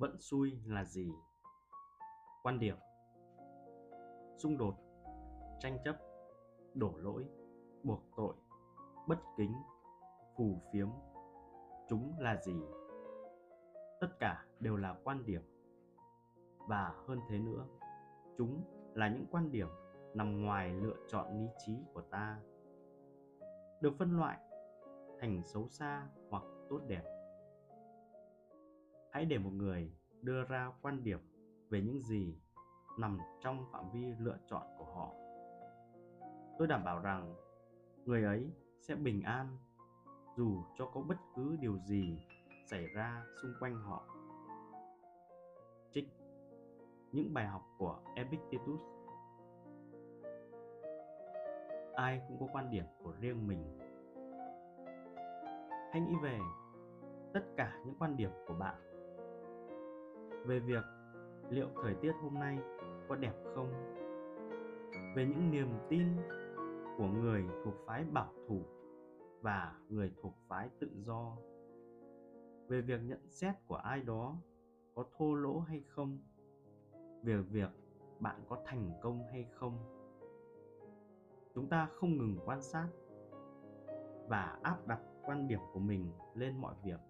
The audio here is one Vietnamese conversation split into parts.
Vận xui là gì? Quan điểm Xung đột, Tranh chấp, Đổ lỗi, Buộc tội, Bất kính, Phù phiếm, Chúng là gì? Tất cả đều là quan điểm Và hơn thế nữa, Chúng là những quan điểm nằm ngoài lựa chọn lý trí của ta được phân loại thành xấu xa hoặc tốt đẹp hãy để một người đưa ra quan điểm về những gì nằm trong phạm vi lựa chọn của họ. Tôi đảm bảo rằng người ấy sẽ bình an dù cho có bất cứ điều gì xảy ra xung quanh họ. Trích những bài học của epictetus. Ai cũng có quan điểm của riêng mình. Hãy nghĩ về tất cả những quan điểm của bạn về việc liệu thời tiết hôm nay có đẹp không? Về những niềm tin của người thuộc phái bảo thủ và người thuộc phái tự do. Về việc nhận xét của ai đó có thô lỗ hay không? Về việc bạn có thành công hay không? Chúng ta không ngừng quan sát và áp đặt quan điểm của mình lên mọi việc.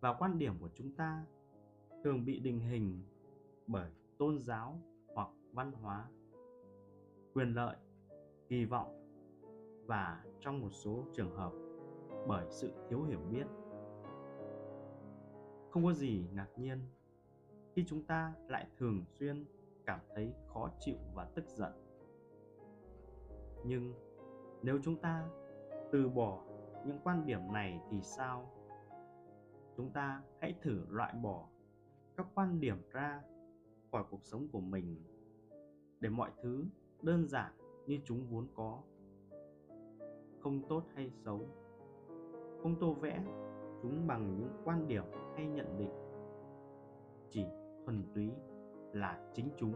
Và quan điểm của chúng ta thường bị định hình bởi tôn giáo hoặc văn hóa, quyền lợi, kỳ vọng và trong một số trường hợp bởi sự thiếu hiểu biết. Không có gì ngạc nhiên khi chúng ta lại thường xuyên cảm thấy khó chịu và tức giận. Nhưng nếu chúng ta từ bỏ những quan điểm này thì sao? Chúng ta hãy thử loại bỏ các quan điểm ra khỏi cuộc sống của mình để mọi thứ đơn giản như chúng vốn có. Không tốt hay xấu, không tô vẽ chúng bằng những quan điểm hay nhận định, chỉ thuần túy là chính chúng.